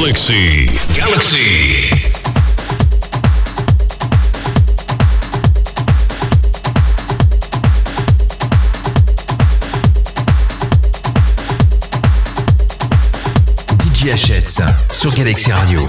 Galaxy. Galaxy. DJHS sur Galaxy Radio.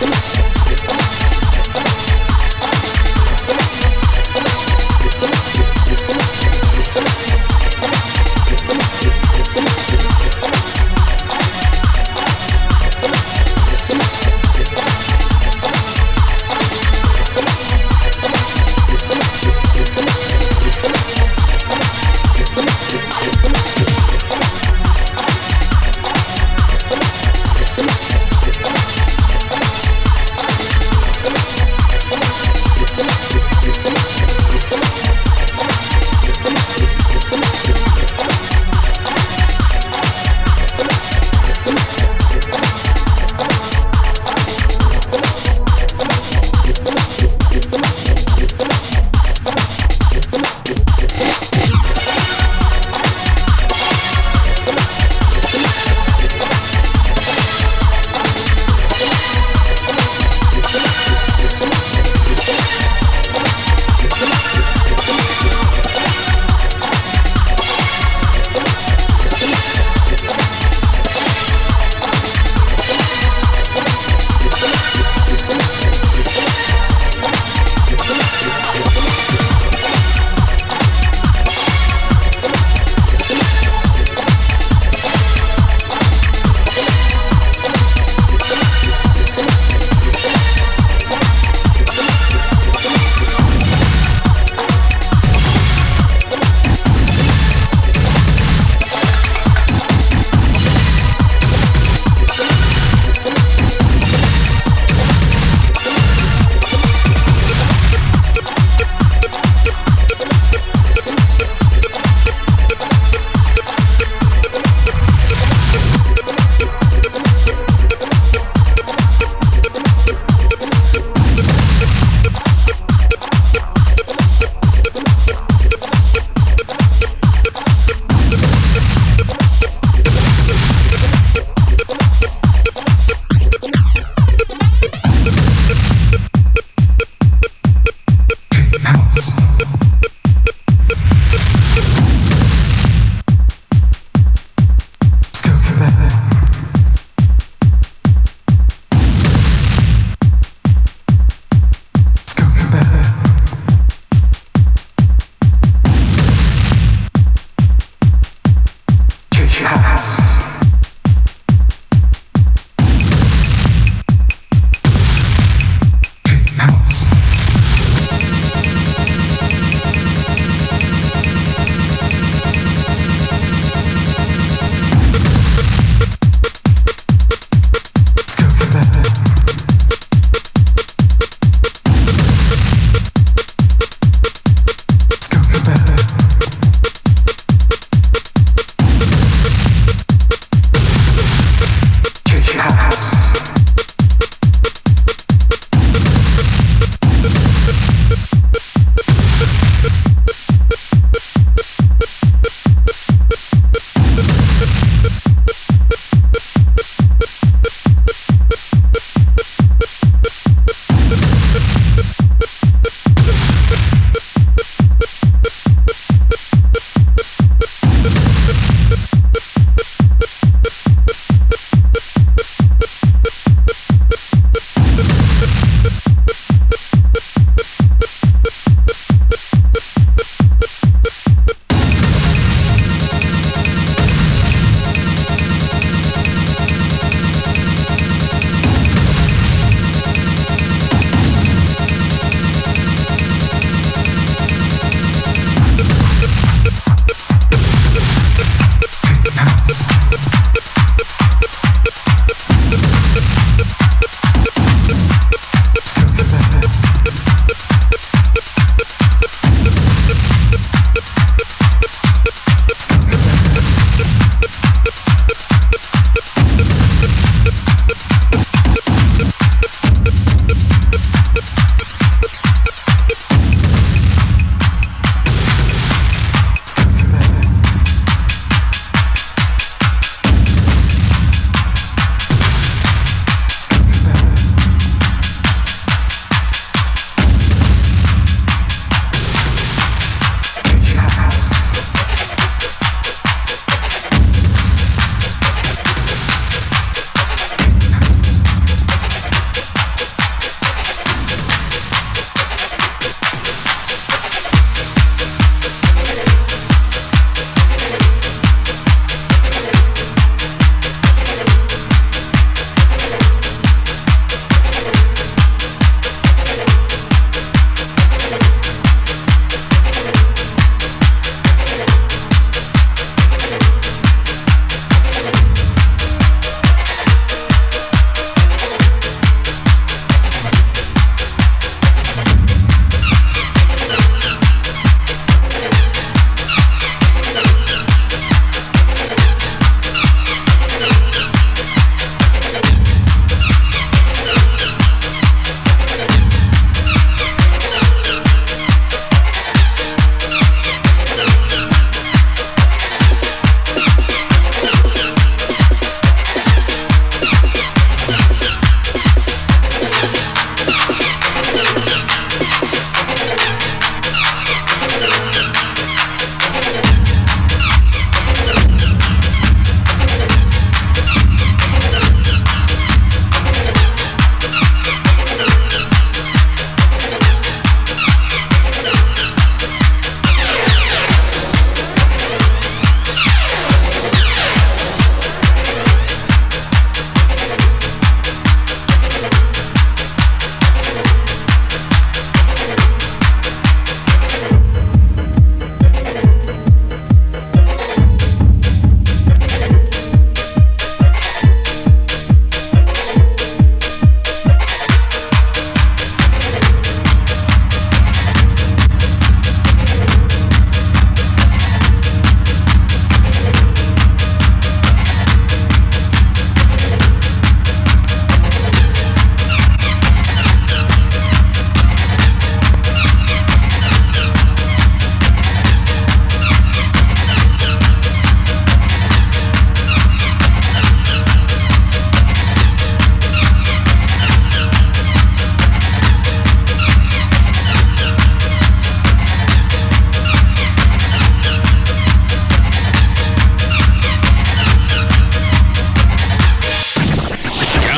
system.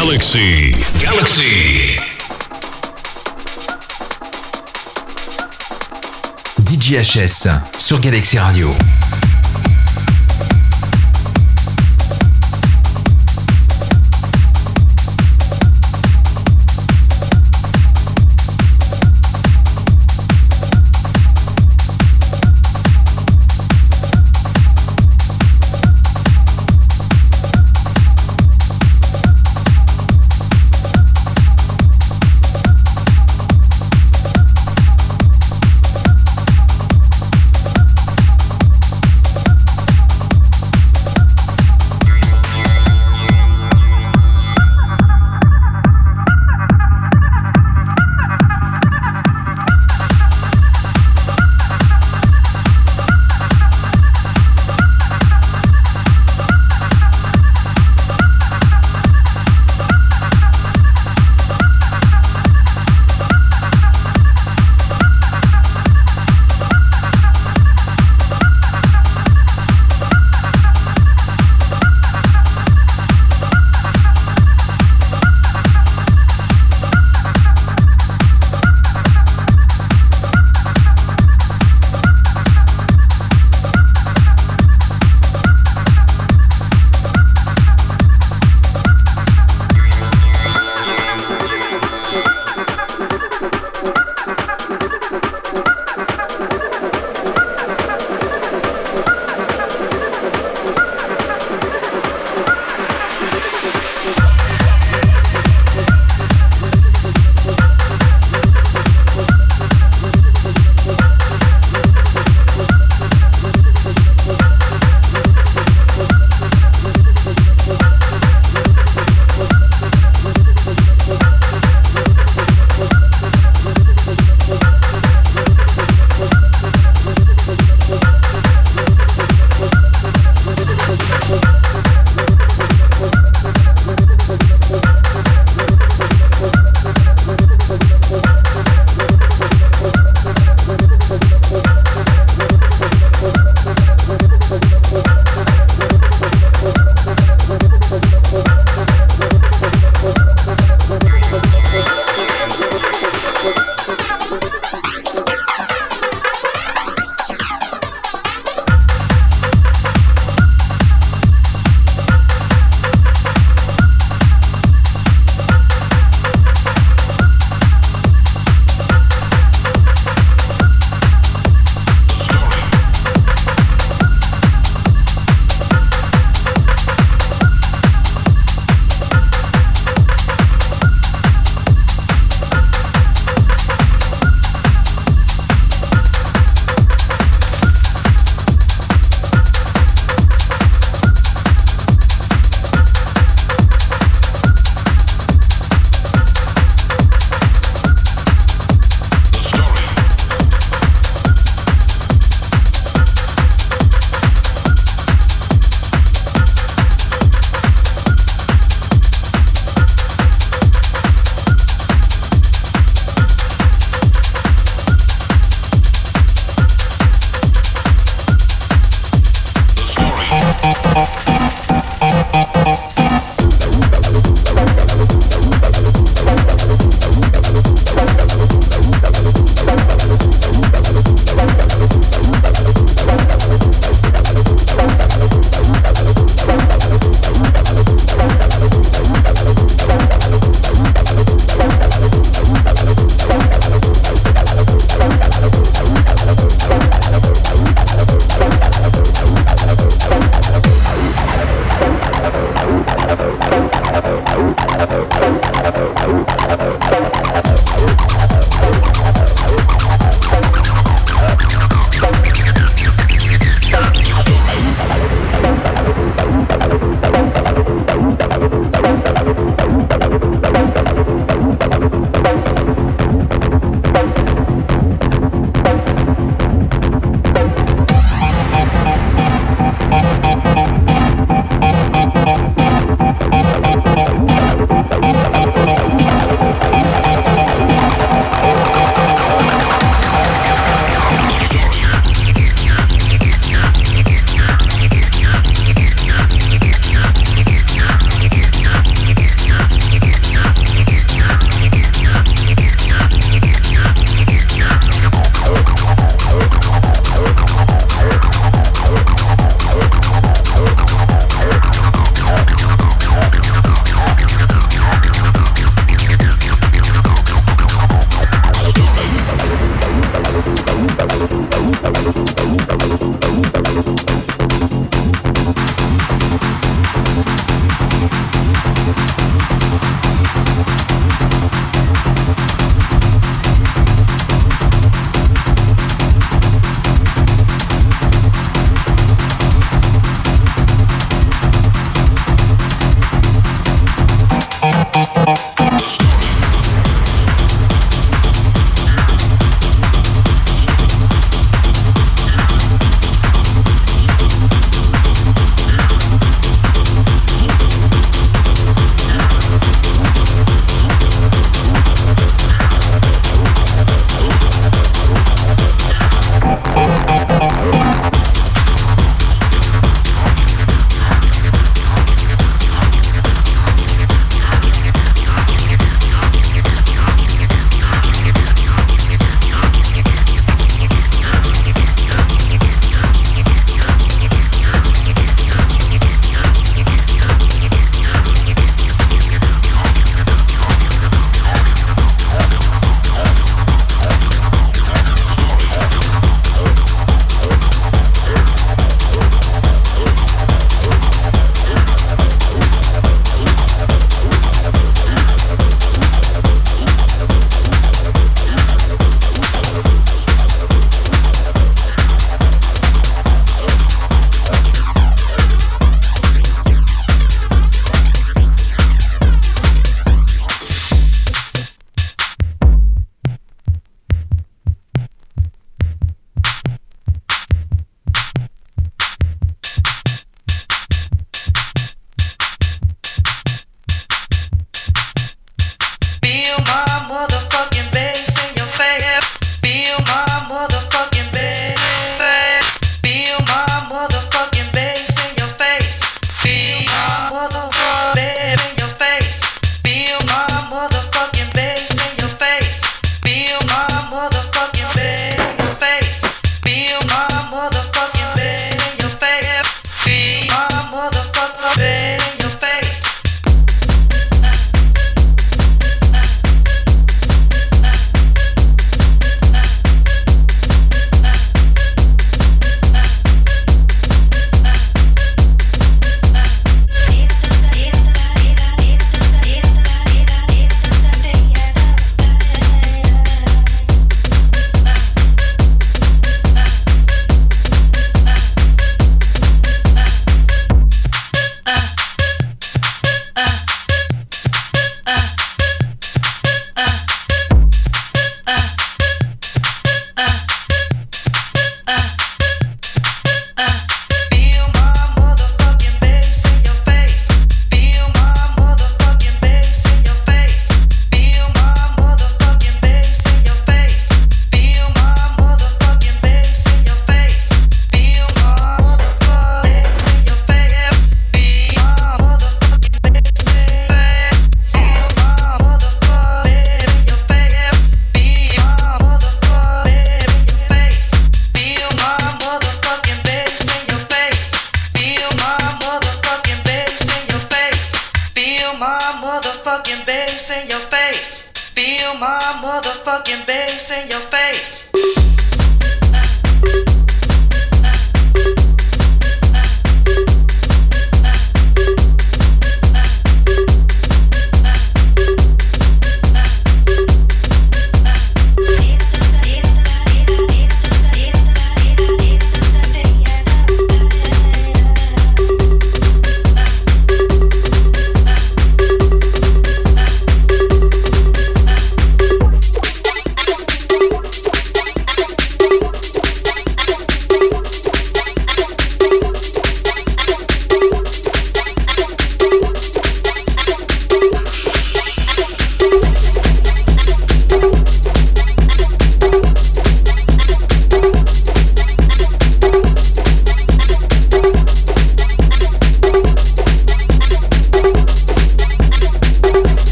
Galaxy. Galaxy. DJHS sur Galaxy Radio.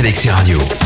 Galaxy Radio.